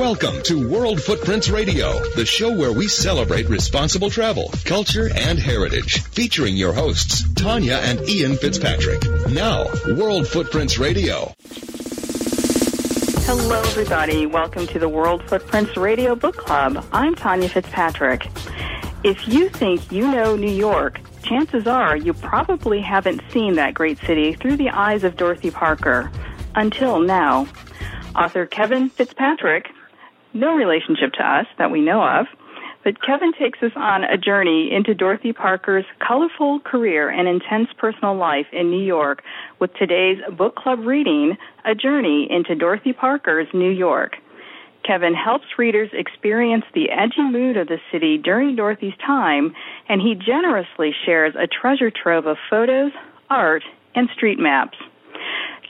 Welcome to World Footprints Radio, the show where we celebrate responsible travel, culture, and heritage. Featuring your hosts, Tanya and Ian Fitzpatrick. Now, World Footprints Radio. Hello, everybody. Welcome to the World Footprints Radio Book Club. I'm Tanya Fitzpatrick. If you think you know New York, chances are you probably haven't seen that great city through the eyes of Dorothy Parker. Until now. Author Kevin Fitzpatrick, no relationship to us that we know of, but Kevin takes us on a journey into Dorothy Parker's colorful career and intense personal life in New York with today's book club reading, A Journey into Dorothy Parker's New York. Kevin helps readers experience the edgy mood of the city during Dorothy's time, and he generously shares a treasure trove of photos, art, and street maps.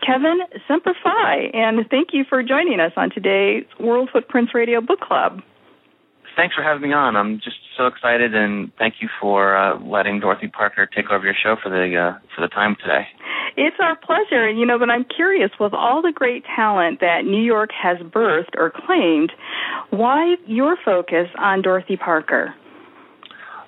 Kevin Semper Fi, and thank you for joining us on today's World Footprints Radio Book Club. Thanks for having me on. I'm just so excited, and thank you for uh, letting Dorothy Parker take over your show for the uh, for the time today. It's our pleasure. and You know, but I'm curious with all the great talent that New York has birthed or claimed, why your focus on Dorothy Parker?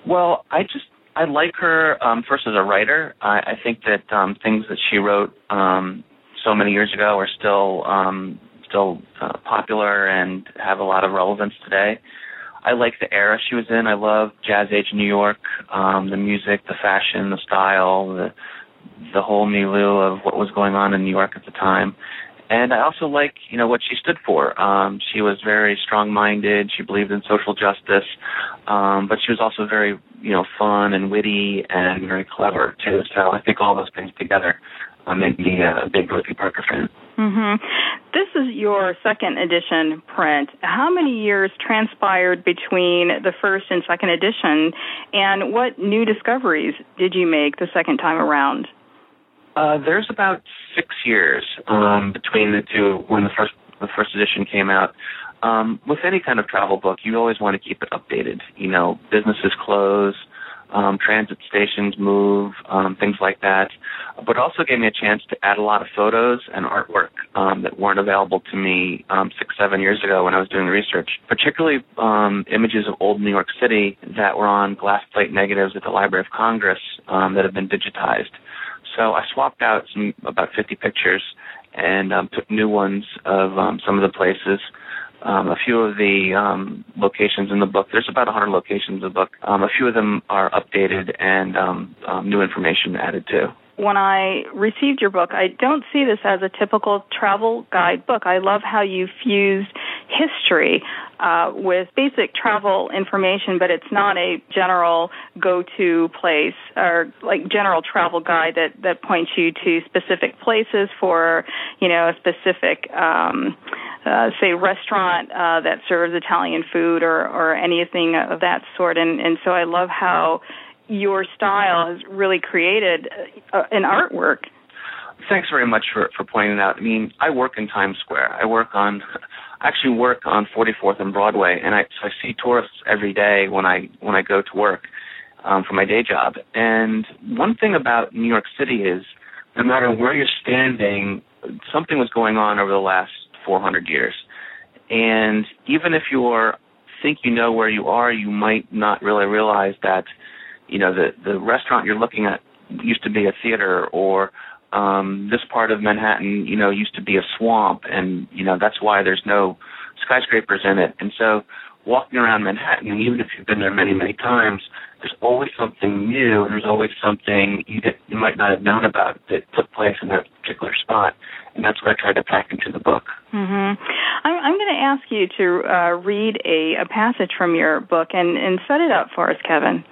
Well, I just I like her um, first as a writer. I, I think that um, things that she wrote um, so many years ago are still um, still uh, popular and have a lot of relevance today. I like the era she was in. I love Jazz Age New York, um, the music, the fashion, the style, the the whole milieu of what was going on in New York at the time. And I also like, you know, what she stood for. Um, she was very strong-minded. She believed in social justice, um, but she was also very, you know, fun and witty and very clever too. So I think all those things together uh, make me a big Dorothy Parker fan. Mm-hmm. This is your second edition print. How many years transpired between the first and second edition, and what new discoveries did you make the second time around? Uh, there's about six years um, between the two when the first the first edition came out. Um, with any kind of travel book, you always want to keep it updated. You know, businesses close, um, transit stations move, um, things like that. But also gave me a chance to add a lot of photos and artwork um, that weren't available to me um, six, seven years ago when I was doing the research. Particularly um, images of old New York City that were on glass plate negatives at the Library of Congress um, that have been digitized. So I swapped out some about 50 pictures and um, took new ones of um, some of the places um, a few of the um, locations in the book, there's about 100 locations in the book. Um, a few of them are updated and um, um, new information added too. When I received your book, I don't see this as a typical travel guide book. I love how you fused history uh, with basic travel information, but it's not a general go-to place or like general travel guide that that points you to specific places for you know a specific. Um, uh, say restaurant uh, that serves Italian food or or anything of that sort. And and so I love how your style has really created uh, an artwork. Thanks very much for for pointing out. I mean, I work in Times Square. I work on. Actually work on 44th and Broadway, and I, so I see tourists every day when I when I go to work um, for my day job. And one thing about New York City is, no matter where you're standing, something was going on over the last 400 years. And even if you are think you know where you are, you might not really realize that, you know, the the restaurant you're looking at used to be a theater or um this part of Manhattan, you know, used to be a swamp and, you know, that's why there's no skyscrapers in it. And so walking around Manhattan, even if you've been there many, many times, there's always something new. There's always something you, that you might not have known about that took place in that particular spot and that's what I tried to pack into the book. Mm-hmm. I'm, I'm going to ask you to uh, read a, a passage from your book and, and set it up for us, Kevin.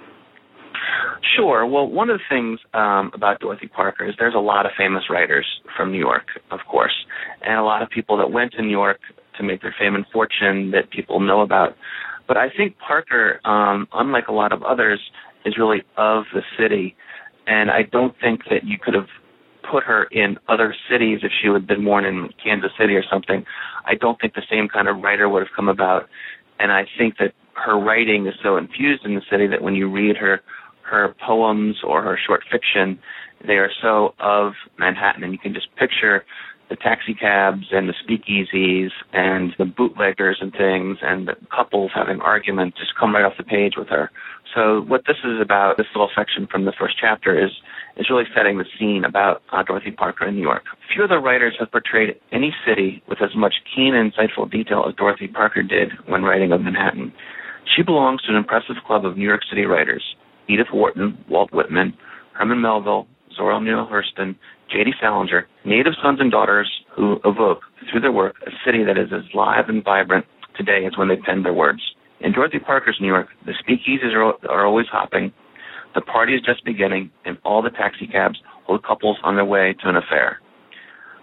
Sure. Well, one of the things um, about Dorothy Parker is there's a lot of famous writers from New York, of course, and a lot of people that went to New York to make their fame and fortune that people know about. But I think Parker, um, unlike a lot of others, is really of the city, and I don't think that you could have put her in other cities if she had been born in Kansas City or something, I don't think the same kind of writer would have come about. And I think that her writing is so infused in the city that when you read her her poems or her short fiction, they are so of Manhattan, and you can just picture the taxi cabs and the speakeasies and the bootleggers and things and the couples having arguments just come right off the page with her. So what this is about, this little section from the first chapter is is really setting the scene about uh, Dorothy Parker in New York. Few other writers have portrayed any city with as much keen and insightful detail as Dorothy Parker did when writing of Manhattan. She belongs to an impressive club of New York City writers Edith Wharton, Walt Whitman, Herman Melville, Zora Neale Hurston, J.D. Salinger, native sons and daughters who evoke, through their work, a city that is as live and vibrant today as when they penned their words. In Dorothy Parker's New York, the speakeasies are, are always hopping, the party is just beginning, and all the taxicabs hold couples on their way to an affair.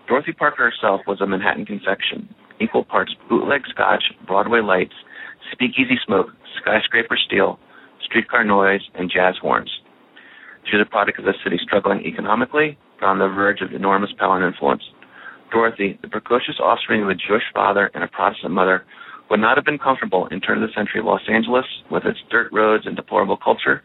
Dorothy Parker herself was a Manhattan confection, equal parts bootleg scotch, Broadway lights, speakeasy smoke, skyscraper steel, streetcar noise, and jazz horns. She was a product of the city struggling economically, on the verge of enormous power and influence. Dorothy, the precocious offspring of a Jewish father and a Protestant mother, would not have been comfortable in turn of the century Los Angeles with its dirt roads and deplorable culture.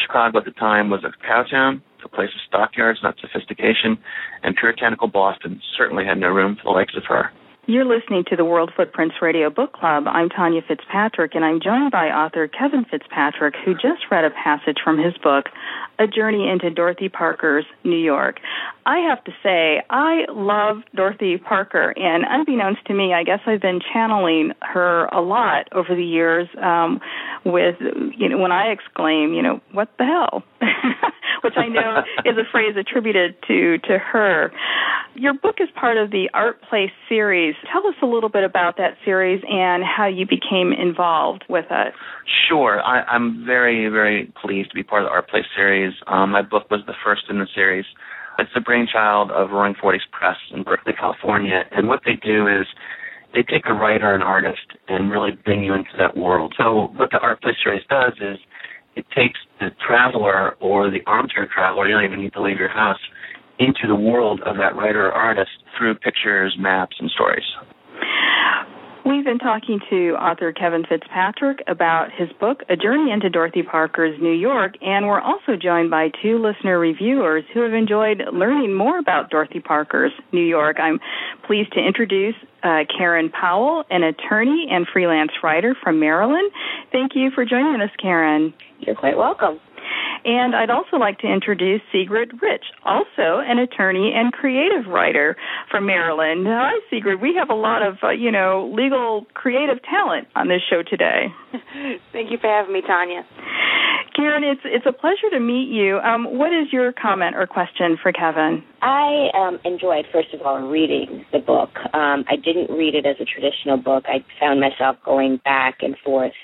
Chicago at the time was a cow town, a place of stockyards, not sophistication, and puritanical Boston certainly had no room for the likes of her. You're listening to the World Footprints Radio Book Club. I'm Tanya Fitzpatrick, and I'm joined by author Kevin Fitzpatrick, who just read a passage from his book, A Journey into Dorothy Parker's New York. I have to say, I love Dorothy Parker, and unbeknownst to me, I guess I've been channeling her a lot over the years. Um, with you know, when I exclaim, you know, what the hell, which I know is a phrase attributed to to her. Your book is part of the Art Place series. Tell us a little bit about that series and how you became involved with it. Sure, I, I'm very very pleased to be part of the Art Place series. Um, my book was the first in the series. It's the brainchild of Roaring Forties Press in Berkeley, California. And what they do is they take a writer and artist and really bring you into that world. So what the Art Place series does is it takes the traveler or the armchair traveler, you don't even need to leave your house, into the world of that writer or artist through pictures, maps, and stories. We've been talking to author Kevin Fitzpatrick about his book, A Journey into Dorothy Parker's New York, and we're also joined by two listener reviewers who have enjoyed learning more about Dorothy Parker's New York. I'm pleased to introduce uh, Karen Powell, an attorney and freelance writer from Maryland. Thank you for joining us, Karen. You're quite welcome. And I'd also like to introduce Sigrid Rich, also an attorney and creative writer from Maryland. Hi, Sigrid. We have a lot of, uh, you know, legal creative talent on this show today. Thank you for having me, Tanya. Karen, it's it's a pleasure to meet you. Um, what is your comment or question for Kevin? I um, enjoyed, first of all, reading the book. Um, I didn't read it as a traditional book. I found myself going back and forth,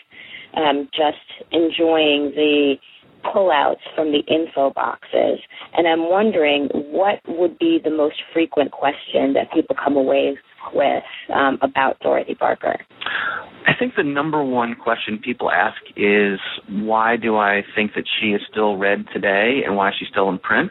um, just enjoying the pullouts from the info boxes. And I'm wondering what would be the most frequent question that people come away with um, about Dorothy Parker? I think the number one question people ask is why do I think that she is still read today and why she's still in print?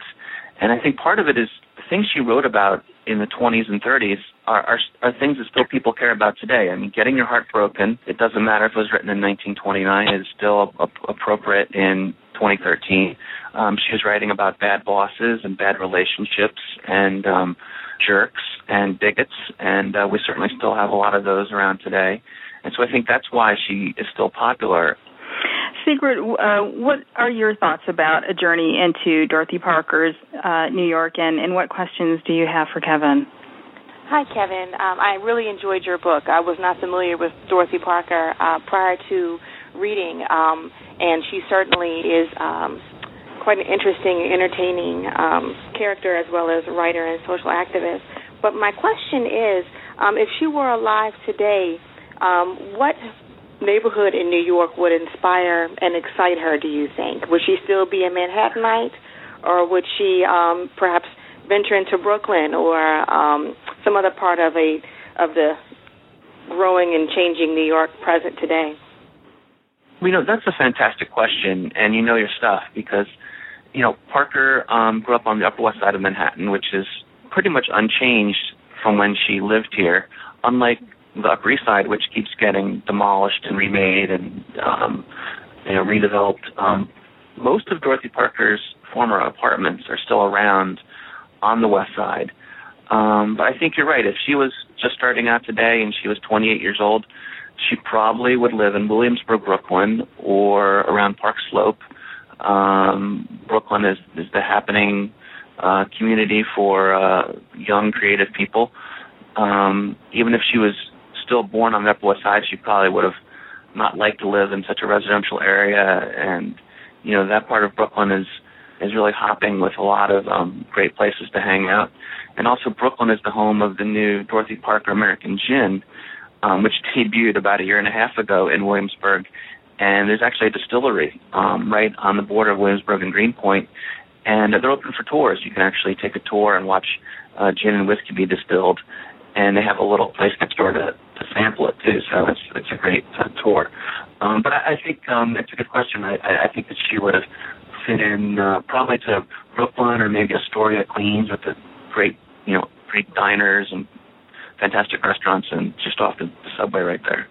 And I think part of it is the things she wrote about in the 20s and 30s are, are, are things that still people care about today. I mean, getting your heart broken, it doesn't matter if it was written in 1929, is still a, a, appropriate in 2013. Um, she was writing about bad bosses and bad relationships and um, jerks and bigots, and uh, we certainly still have a lot of those around today. And so I think that's why she is still popular. Sigrid, uh, what are your thoughts about a journey into Dorothy Parker's uh, New York, and, and what questions do you have for Kevin? Hi, Kevin. Um, I really enjoyed your book. I was not familiar with Dorothy Parker uh, prior to reading. Um, and she certainly is um, quite an interesting, entertaining um, character as well as a writer and social activist. But my question is, um, if she were alive today, um, what neighborhood in New York would inspire and excite her? Do you think would she still be a Manhattanite, or would she um, perhaps venture into Brooklyn or um, some other part of a of the growing and changing New York present today? You know, that's a fantastic question, and you know your stuff because, you know, Parker um, grew up on the Upper West Side of Manhattan, which is pretty much unchanged from when she lived here, unlike the Upper East Side, which keeps getting demolished and remade and um, you know redeveloped. Um, most of Dorothy Parker's former apartments are still around on the West Side. Um, but I think you're right. If she was just starting out today and she was 28 years old, she probably would live in Williamsburg, Brooklyn, or around Park Slope. Um, Brooklyn is, is the happening uh, community for uh, young creative people. Um, even if she was still born on the Upper West Side, she probably would have not liked to live in such a residential area. And you know that part of Brooklyn is is really hopping with a lot of um, great places to hang out. And also, Brooklyn is the home of the new Dorothy Parker American Gin, um, which debuted about a year and a half ago in Williamsburg. And there's actually a distillery um, right on the border of Williamsburg and Greenpoint, and they're open for tours. You can actually take a tour and watch uh, gin and whiskey be distilled, and they have a little place next door to, to sample it too. So it's it's a great uh, tour. Um, but I, I think um, it's a good question. I, I think that she would have fit in uh, probably to Brooklyn or maybe Astoria, Queens, with the great you know great diners and fantastic restaurants, and just off the, subway right there.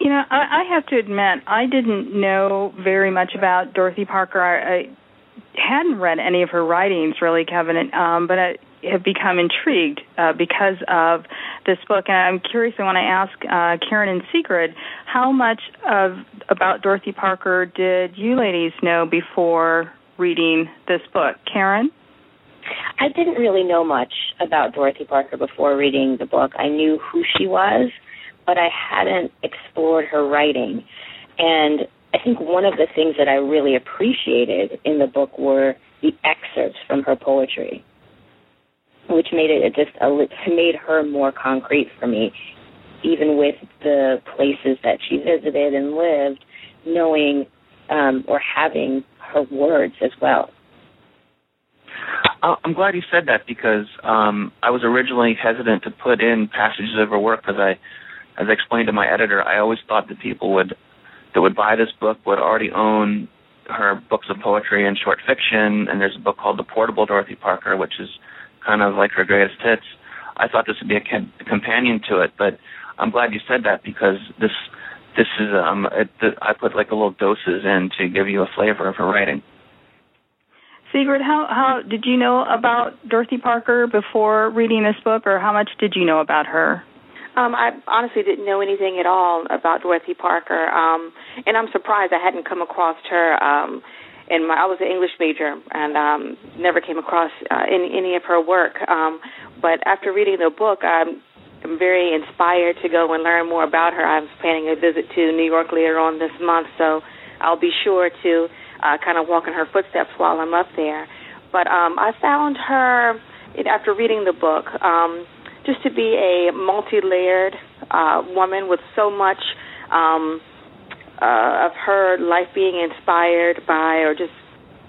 You know, I, I have to admit, I didn't know very much about Dorothy Parker. I, I hadn't read any of her writings, really, Kevin, um, but I have become intrigued uh, because of this book. And I'm curious. I want to ask uh, Karen and Sigrid, how much of about Dorothy Parker did you ladies know before reading this book, Karen? I didn't really know much about Dorothy Parker before reading the book. I knew who she was, but I hadn't explored her writing. And I think one of the things that I really appreciated in the book were the excerpts from her poetry, which made it just a, made her more concrete for me, even with the places that she visited and lived, knowing um, or having her words as well. I'm glad you said that because um, I was originally hesitant to put in passages of her work because I, as I explained to my editor, I always thought that people would that would buy this book would already own her books of poetry and short fiction, and there's a book called The Portable Dorothy Parker, which is kind of like her greatest hits. I thought this would be a, com- a companion to it, but I'm glad you said that because this this is um it, I put like a little doses in to give you a flavor of her writing. Sigrid, how how did you know about Dorothy Parker before reading this book, or how much did you know about her? Um, I honestly didn't know anything at all about Dorothy Parker, um, and I'm surprised I hadn't come across her. Um, in my, I was an English major and um, never came across uh, any any of her work. Um, but after reading the book, I'm, I'm very inspired to go and learn more about her. I'm planning a visit to New York later on this month, so I'll be sure to uh, kind of walk in her footsteps while I'm up there. But um, I found her after reading the book. Um, just to be a multi-layered uh, woman with so much um, uh, of her life being inspired by or just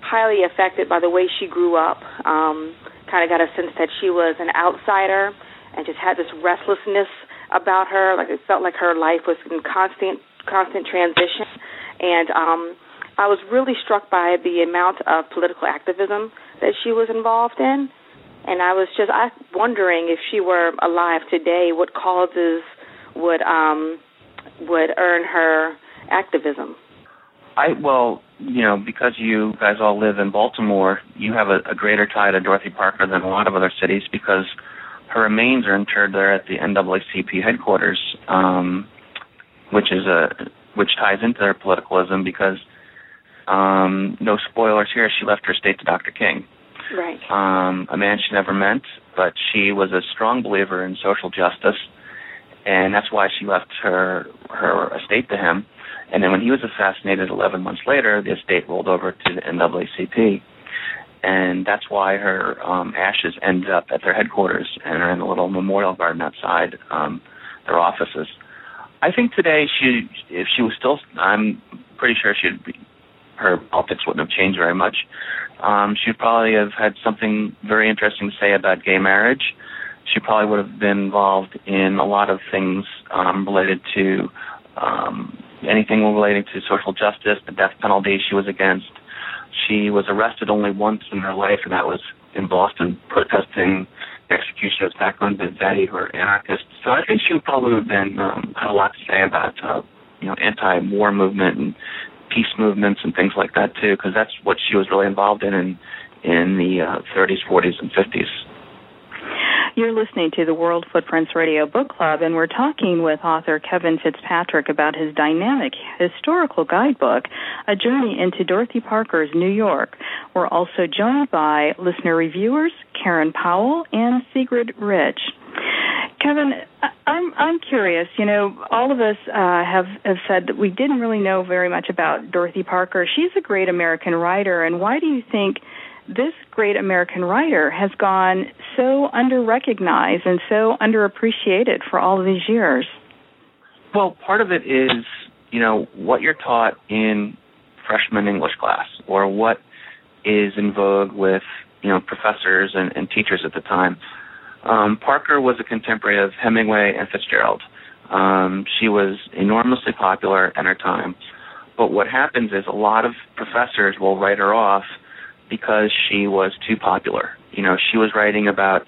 highly affected by the way she grew up. Um, kind of got a sense that she was an outsider and just had this restlessness about her. Like it felt like her life was in constant, constant transition. And um, I was really struck by the amount of political activism that she was involved in and I was just I wondering if she were alive today, what causes would um would earn her activism. I well, you know, because you guys all live in Baltimore, you have a, a greater tie to Dorothy Parker than a lot of other cities because her remains are interred there at the NAACP headquarters, um, which is a which ties into their politicalism because um, no spoilers here. She left her estate to Dr. King. Right. Um, a man she never met, but she was a strong believer in social justice, and that's why she left her her estate to him. And then when he was assassinated 11 months later, the estate rolled over to the NAACP, and that's why her um, ashes ended up at their headquarters and are in a little memorial garden outside um, their offices. I think today she, if she was still, I'm pretty sure she'd be, her politics wouldn't have changed very much um, she'd probably have had something very interesting to say about gay marriage. She probably would have been involved in a lot of things um, related to um, anything relating to social justice, the death penalty she was against. She was arrested only once in her life, and that was in Boston, protesting the execution of Sacco and Vanzetti, who are anarchists. So I think she would probably have been um, had a lot to say about uh, you know anti-war movement and peace movements and things like that too, because that's what she was really involved in in, in the uh, 30s, 40s, and 50s. You're listening to the World Footprints Radio Book Club, and we're talking with author Kevin Fitzpatrick about his dynamic historical guidebook, A Journey into Dorothy Parker's New York. We're also joined by listener reviewers Karen Powell and Sigrid Rich. Kevin, I'm I'm curious. You know, all of us uh, have have said that we didn't really know very much about Dorothy Parker. She's a great American writer, and why do you think this great American writer has gone so underrecognized and so underappreciated for all of these years? Well, part of it is, you know, what you're taught in freshman English class or what is in vogue with, you know, professors and, and teachers at the time. Um, Parker was a contemporary of Hemingway and Fitzgerald. Um, she was enormously popular in her time. But what happens is a lot of professors will write her off because she was too popular. You know, she was writing about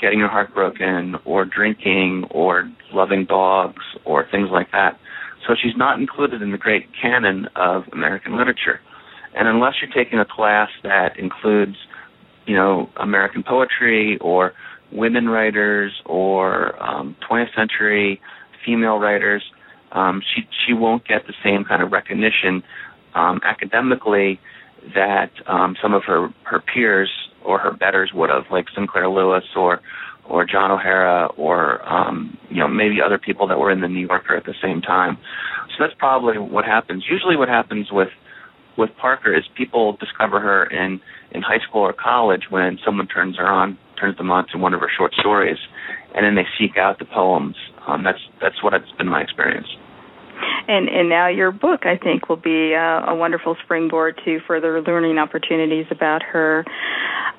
getting her heart broken or drinking or loving dogs or things like that. So she's not included in the great canon of American literature. And unless you're taking a class that includes, you know, American poetry or women writers or um, 20th century female writers, um, she she won't get the same kind of recognition um, academically that um, some of her her peers or her betters would have, like Sinclair Lewis or or John O'Hara or um, you know maybe other people that were in the New Yorker at the same time. So that's probably what happens. Usually, what happens with with Parker is people discover her in in high school or college when someone turns her on turns them on to one of her short stories, and then they seek out the poems. Um, that's that's what it's been my experience and and now your book I think will be uh, a wonderful springboard to further learning opportunities about her.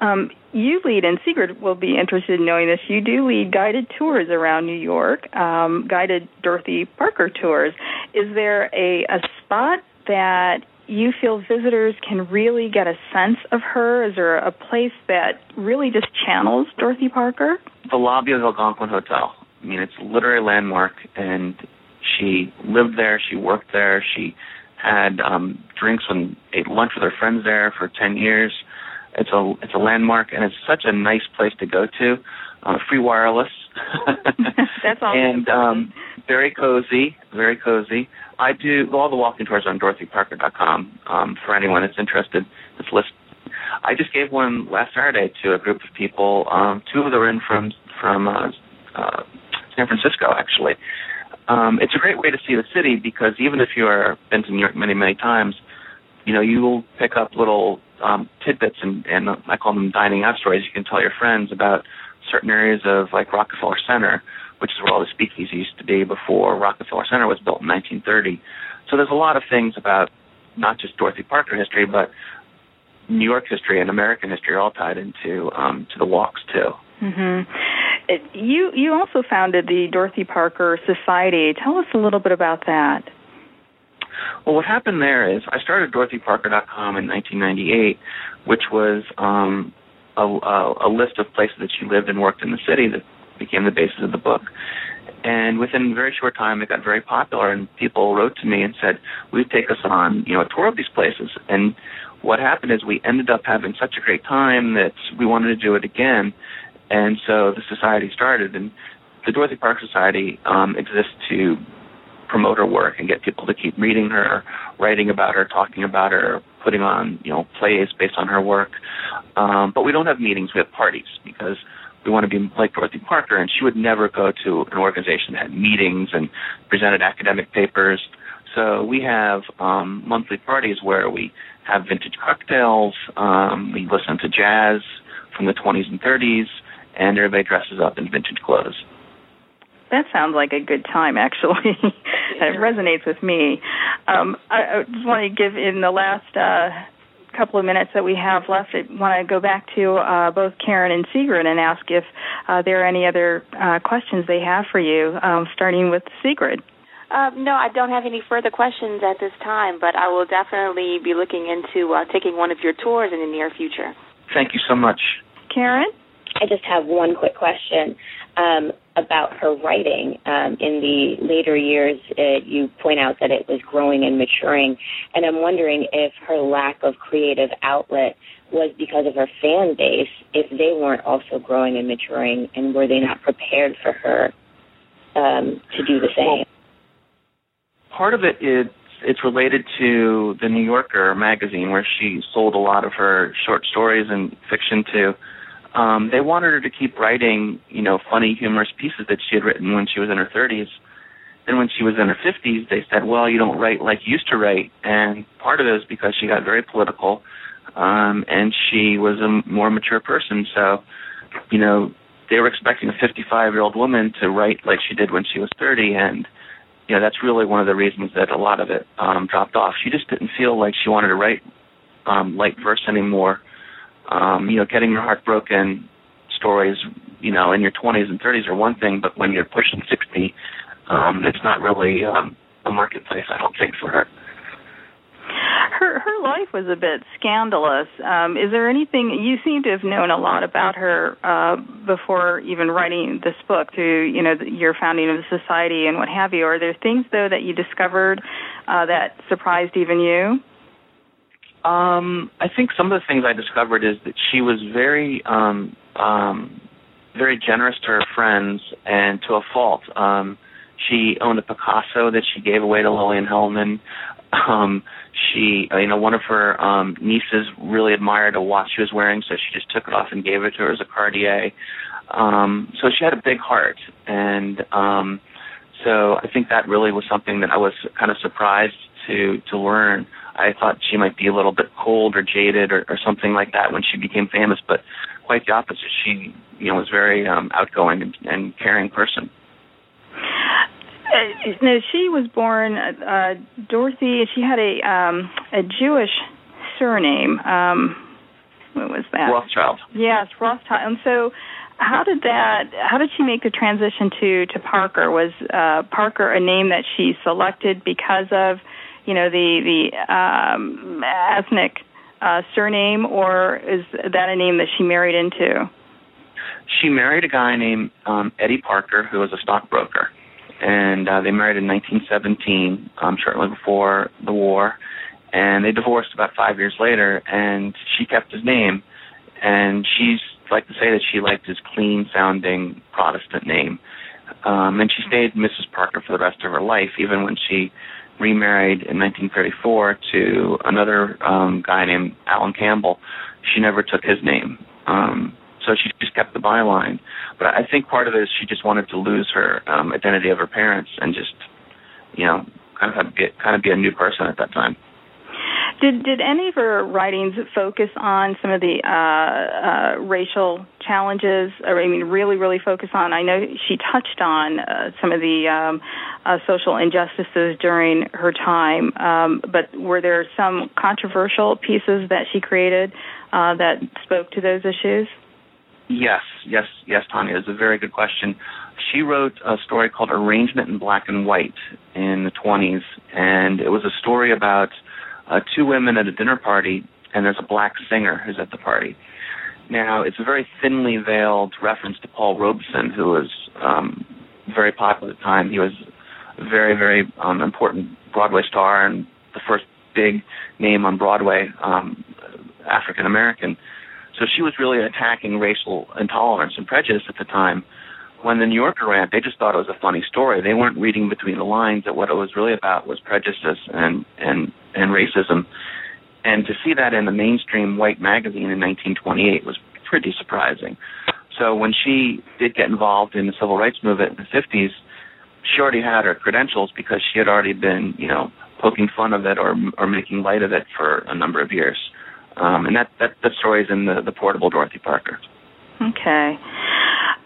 Um, you lead, and Sigrid will be interested in knowing this. You do lead guided tours around New York, um, guided Dorothy Parker tours. Is there a, a spot that you feel visitors can really get a sense of her? Is there a place that really just channels Dorothy Parker? The lobby of the Algonquin Hotel. I mean, it's a literary landmark, and she lived there. She worked there. She had um, drinks and ate lunch with her friends there for ten years. It's a it's a landmark, and it's such a nice place to go to. Uh, free wireless. That's all. and um, very cozy, very cozy. I do all the walking tours on DorothyParker.com um, for anyone that's interested. This list. I just gave one last Saturday to a group of people. Um, two of them were in from from uh, uh, San Francisco, actually, um, it's a great way to see the city because even if you are been to New York many many times, you know you will pick up little um, tidbits and, and I call them dining out stories. You can tell your friends about certain areas of like Rockefeller Center, which is where all the speakeasies used to be before Rockefeller Center was built in 1930. So there's a lot of things about not just Dorothy Parker history, but New York history and American history are all tied into um, to the walks too. Mm-hmm. It, you you also founded the Dorothy Parker Society. Tell us a little bit about that. Well, what happened there is I started DorothyParker.com in 1998, which was um, a, a, a list of places that she lived and worked in the city that became the basis of the book. And within a very short time, it got very popular, and people wrote to me and said, "Will you take us on, you know, a tour of these places?" And what happened is we ended up having such a great time that we wanted to do it again. And so the society started, and the Dorothy Park Society um, exists to promote her work and get people to keep reading her, writing about her, talking about her, putting on you know plays based on her work. Um, but we don't have meetings; we have parties because we want to be like Dorothy Parker, and she would never go to an organization that had meetings and presented academic papers. So we have um, monthly parties where we have vintage cocktails, um, we listen to jazz from the 20s and 30s, and everybody dresses up in vintage clothes. That sounds like a good time, actually. it resonates with me. Um, I, I just want to give in the last uh, couple of minutes that we have left. I want to go back to uh, both Karen and Sigrid and ask if uh, there are any other uh, questions they have for you, um, starting with Sigrid. Uh, no, I don't have any further questions at this time, but I will definitely be looking into uh, taking one of your tours in the near future. Thank you so much. Karen? I just have one quick question um, about her writing. Um, in the later years, uh, you point out that it was growing and maturing, and I'm wondering if her lack of creative outlet was because of her fan base if they weren't also growing and maturing and were they not prepared for her um, to do the same? Well, part of it is it's related to the New Yorker magazine where she sold a lot of her short stories and fiction to. Um, they wanted her to keep writing, you know, funny, humorous pieces that she had written when she was in her 30s. Then when she was in her 50s, they said, well, you don't write like you used to write. And part of it is because she got very political um, and she was a more mature person. So, you know, they were expecting a 55 year old woman to write like she did when she was 30, and you know that's really one of the reasons that a lot of it um, dropped off. She just didn't feel like she wanted to write um, light verse anymore. Um, you know, getting your heart broken stories, you know, in your 20s and 30s are one thing, but when you're pushing 60, um, it's not really um, a marketplace, I don't think, for her her her life was a bit scandalous. Um, is there anything you seem to have known a lot about her uh, before even writing this book through you know your founding of the society and what have you? Are there things though that you discovered uh, that surprised even you? Um, I think some of the things I discovered is that she was very um, um, very generous to her friends and to a fault. Um, she owned a Picasso that she gave away to Lillian Hellman. Um, she, uh, you know, one of her um, nieces really admired a watch she was wearing, so she just took it off and gave it to her as a Cartier. Um, so she had a big heart, and um, so I think that really was something that I was kind of surprised to to learn. I thought she might be a little bit cold or jaded or, or something like that when she became famous, but quite the opposite. She, you know, was very um, outgoing and, and caring person. Uh, no, she was born uh, Dorothy. She had a um, a Jewish surname. Um, what was that? Rothschild. Yes, Rothschild. And so, how did that? How did she make the transition to to Parker? Was uh, Parker a name that she selected because of, you know, the the um, ethnic uh, surname, or is that a name that she married into? She married a guy named um, Eddie Parker, who was a stockbroker and uh, they married in 1917, um, shortly before the war, and they divorced about five years later. And she kept his name, and she's like to say that she liked his clean-sounding Protestant name. Um, and she stayed Mrs. Parker for the rest of her life, even when she remarried in 1934 to another um, guy named Alan Campbell. She never took his name. Um, so she just kept the byline. But I think part of it is she just wanted to lose her um, identity of her parents and just, you know, kind of be, kind of be a new person at that time. Did did any of her writings focus on some of the uh, uh, racial challenges? Or I mean, really, really focus on? I know she touched on uh, some of the um, uh, social injustices during her time, um, but were there some controversial pieces that she created uh, that spoke to those issues? Yes, yes, yes, Tanya. It's a very good question. She wrote a story called Arrangement in Black and White in the 20s, and it was a story about uh, two women at a dinner party, and there's a black singer who's at the party. Now, it's a very thinly veiled reference to Paul Robeson, who was um, very popular at the time. He was a very, very um, important Broadway star and the first big name on Broadway, um, African American. So she was really attacking racial intolerance and prejudice at the time. When the New Yorker ran, they just thought it was a funny story. They weren't reading between the lines that what it was really about was prejudice and and and racism. And to see that in the mainstream white magazine in 1928 was pretty surprising. So when she did get involved in the civil rights movement in the 50s, she already had her credentials because she had already been, you know, poking fun of it or or making light of it for a number of years. Um, and that, that, that story is in the, the portable Dorothy Parker. Okay.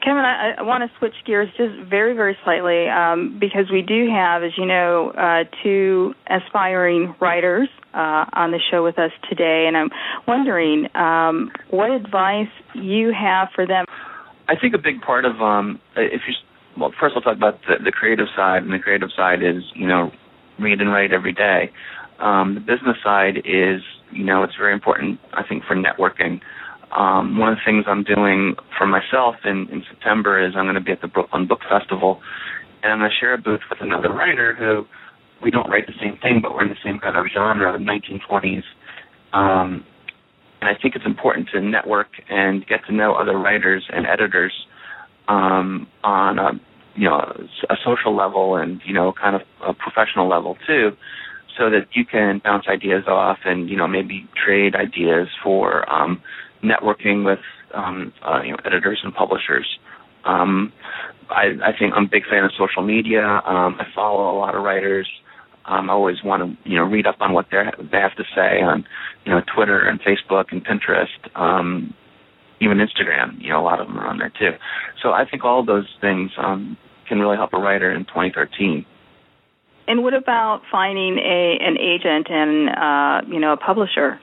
Kevin, I, I want to switch gears just very, very slightly um, because we do have, as you know, uh, two aspiring writers uh, on the show with us today, and I'm wondering um, what advice you have for them. I think a big part of um, if you well, first I'll talk about the, the creative side, and the creative side is you know read and write every day. Um, the business side is, you know, it's very important, I think, for networking. Um, one of the things I'm doing for myself in, in September is I'm going to be at the Brooklyn Book Festival, and I'm going to share a booth with another writer who we don't write the same thing, but we're in the same kind of genre, the 1920s um, and I think it's important to network and get to know other writers and editors um, on a you know a social level and you know kind of a professional level too, so that you can bounce ideas off and you know maybe trade ideas for um, networking with um, uh, you know editors and publishers. Um, I, I think I'm a big fan of social media. Um, I follow a lot of writers. Um, I always want to, you know, read up on what they they have to say on, you know, Twitter and Facebook and Pinterest, um, even Instagram. You know, a lot of them are on there too. So I think all those things um, can really help a writer in 2013. And what about finding a an agent and uh, you know a publisher?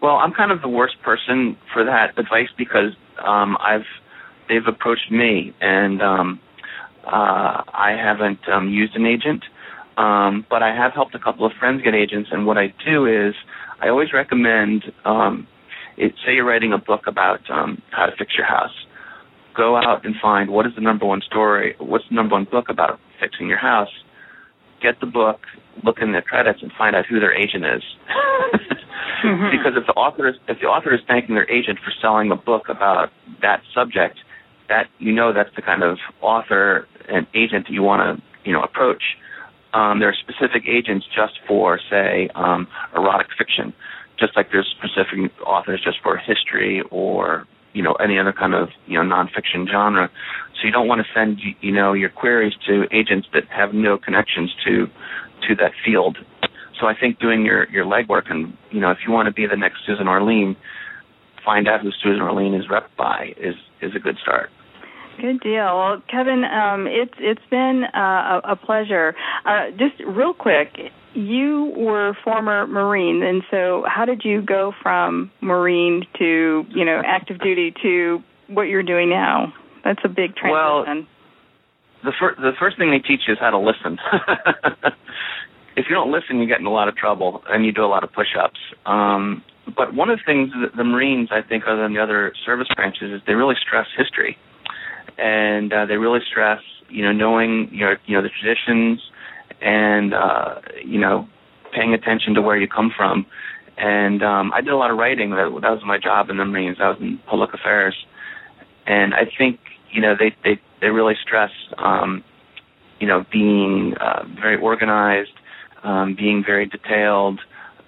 Well, I'm kind of the worst person for that advice because um, I've they've approached me and um, uh, I haven't um, used an agent. Um, but I have helped a couple of friends get agents, and what I do is I always recommend, um, it, say you're writing a book about um, how to fix your house. Go out and find what is the number one story, what's the number one book about fixing your house. Get the book, look in the credits, and find out who their agent is. mm-hmm. Because if the author is if the author is thanking their agent for selling a book about that subject, that you know that's the kind of author and agent that you want to you know approach um, there are specific agents just for, say, um, erotic fiction, just like there's specific authors just for history or you know any other kind of you know nonfiction genre. So you don't want to send you know your queries to agents that have no connections to to that field. So I think doing your your legwork and you know if you want to be the next Susan Orlean, find out who Susan Orlean is rep by is is a good start. Good deal. Well, Kevin, um, it's it's been uh, a, pleasure. Uh, just real quick, you were former Marine, and so how did you go from Marine to you know active duty to what you're doing now? That's a big transition. Well, the first the first thing they teach you is how to listen. if you don't listen, you get in a lot of trouble, and you do a lot of push-ups. Um, but one of the things that the Marines, I think, other than the other service branches, is they really stress history and uh, they really stress you know knowing your you know the traditions and uh, you know paying attention to where you come from. And um, I did a lot of writing. That, that was my job in the Marines. I was in public affairs, and I think you know they they they really stress um, you know being uh, very organized, um, being very detailed,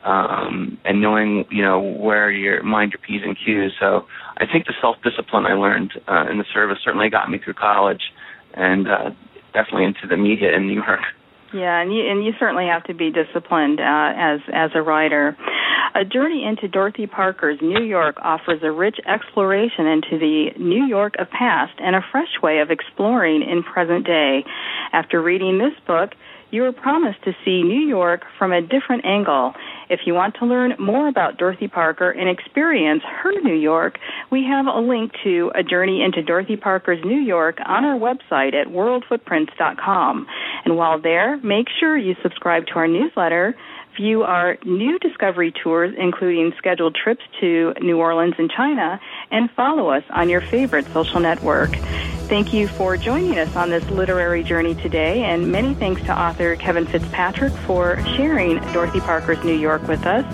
um, and knowing you know where your mind your p's and q's. So I think the self discipline I learned uh, in the service certainly got me through college, and uh, definitely into the media in New York. Yeah, and you and you certainly have to be disciplined uh, as as a writer. A journey into Dorothy Parker's New York offers a rich exploration into the New York of past and a fresh way of exploring in present day. After reading this book, you are promised to see New York from a different angle if you want to learn more about Dorothy Parker and experience her New York, we have a link to A Journey into Dorothy Parker's New York on our website at worldfootprints.com. And while there, make sure you subscribe to our newsletter view our new discovery tours, including scheduled trips to New Orleans and China, and follow us on your favorite social network. Thank you for joining us on this literary journey today, and many thanks to author Kevin Fitzpatrick for sharing Dorothy Parker's New York with us.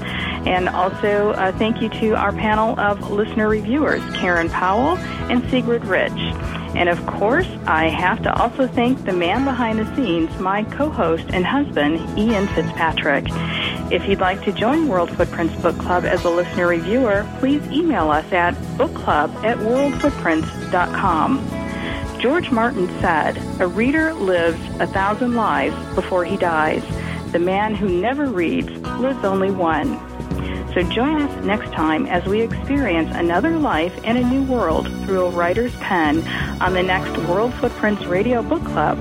And also, uh, thank you to our panel of listener reviewers, Karen Powell and Sigrid Rich. And of course, I have to also thank the man behind the scenes, my co-host and husband, Ian Fitzpatrick. If you'd like to join World Footprints Book Club as a listener reviewer, please email us at bookclub at worldfootprints.com. George Martin said, A reader lives a thousand lives before he dies. The man who never reads lives only one. So join us next time as we experience another life and a new world through a writer's pen on the next World Footprints Radio Book Club.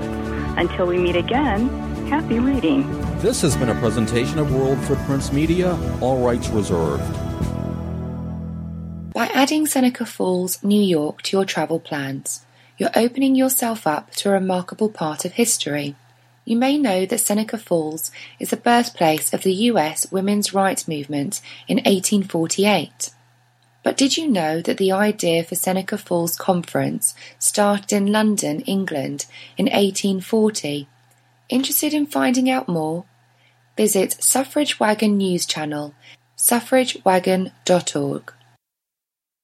Until we meet again, happy reading. This has been a presentation of World Footprints Media, all rights reserved. By adding Seneca Falls, New York to your travel plans, you're opening yourself up to a remarkable part of history. You may know that Seneca Falls is the birthplace of the US women's rights movement in 1848. But did you know that the idea for Seneca Falls Conference started in London, England in 1840? Interested in finding out more? Visit Suffrage Wagon News Channel suffragewagon.org.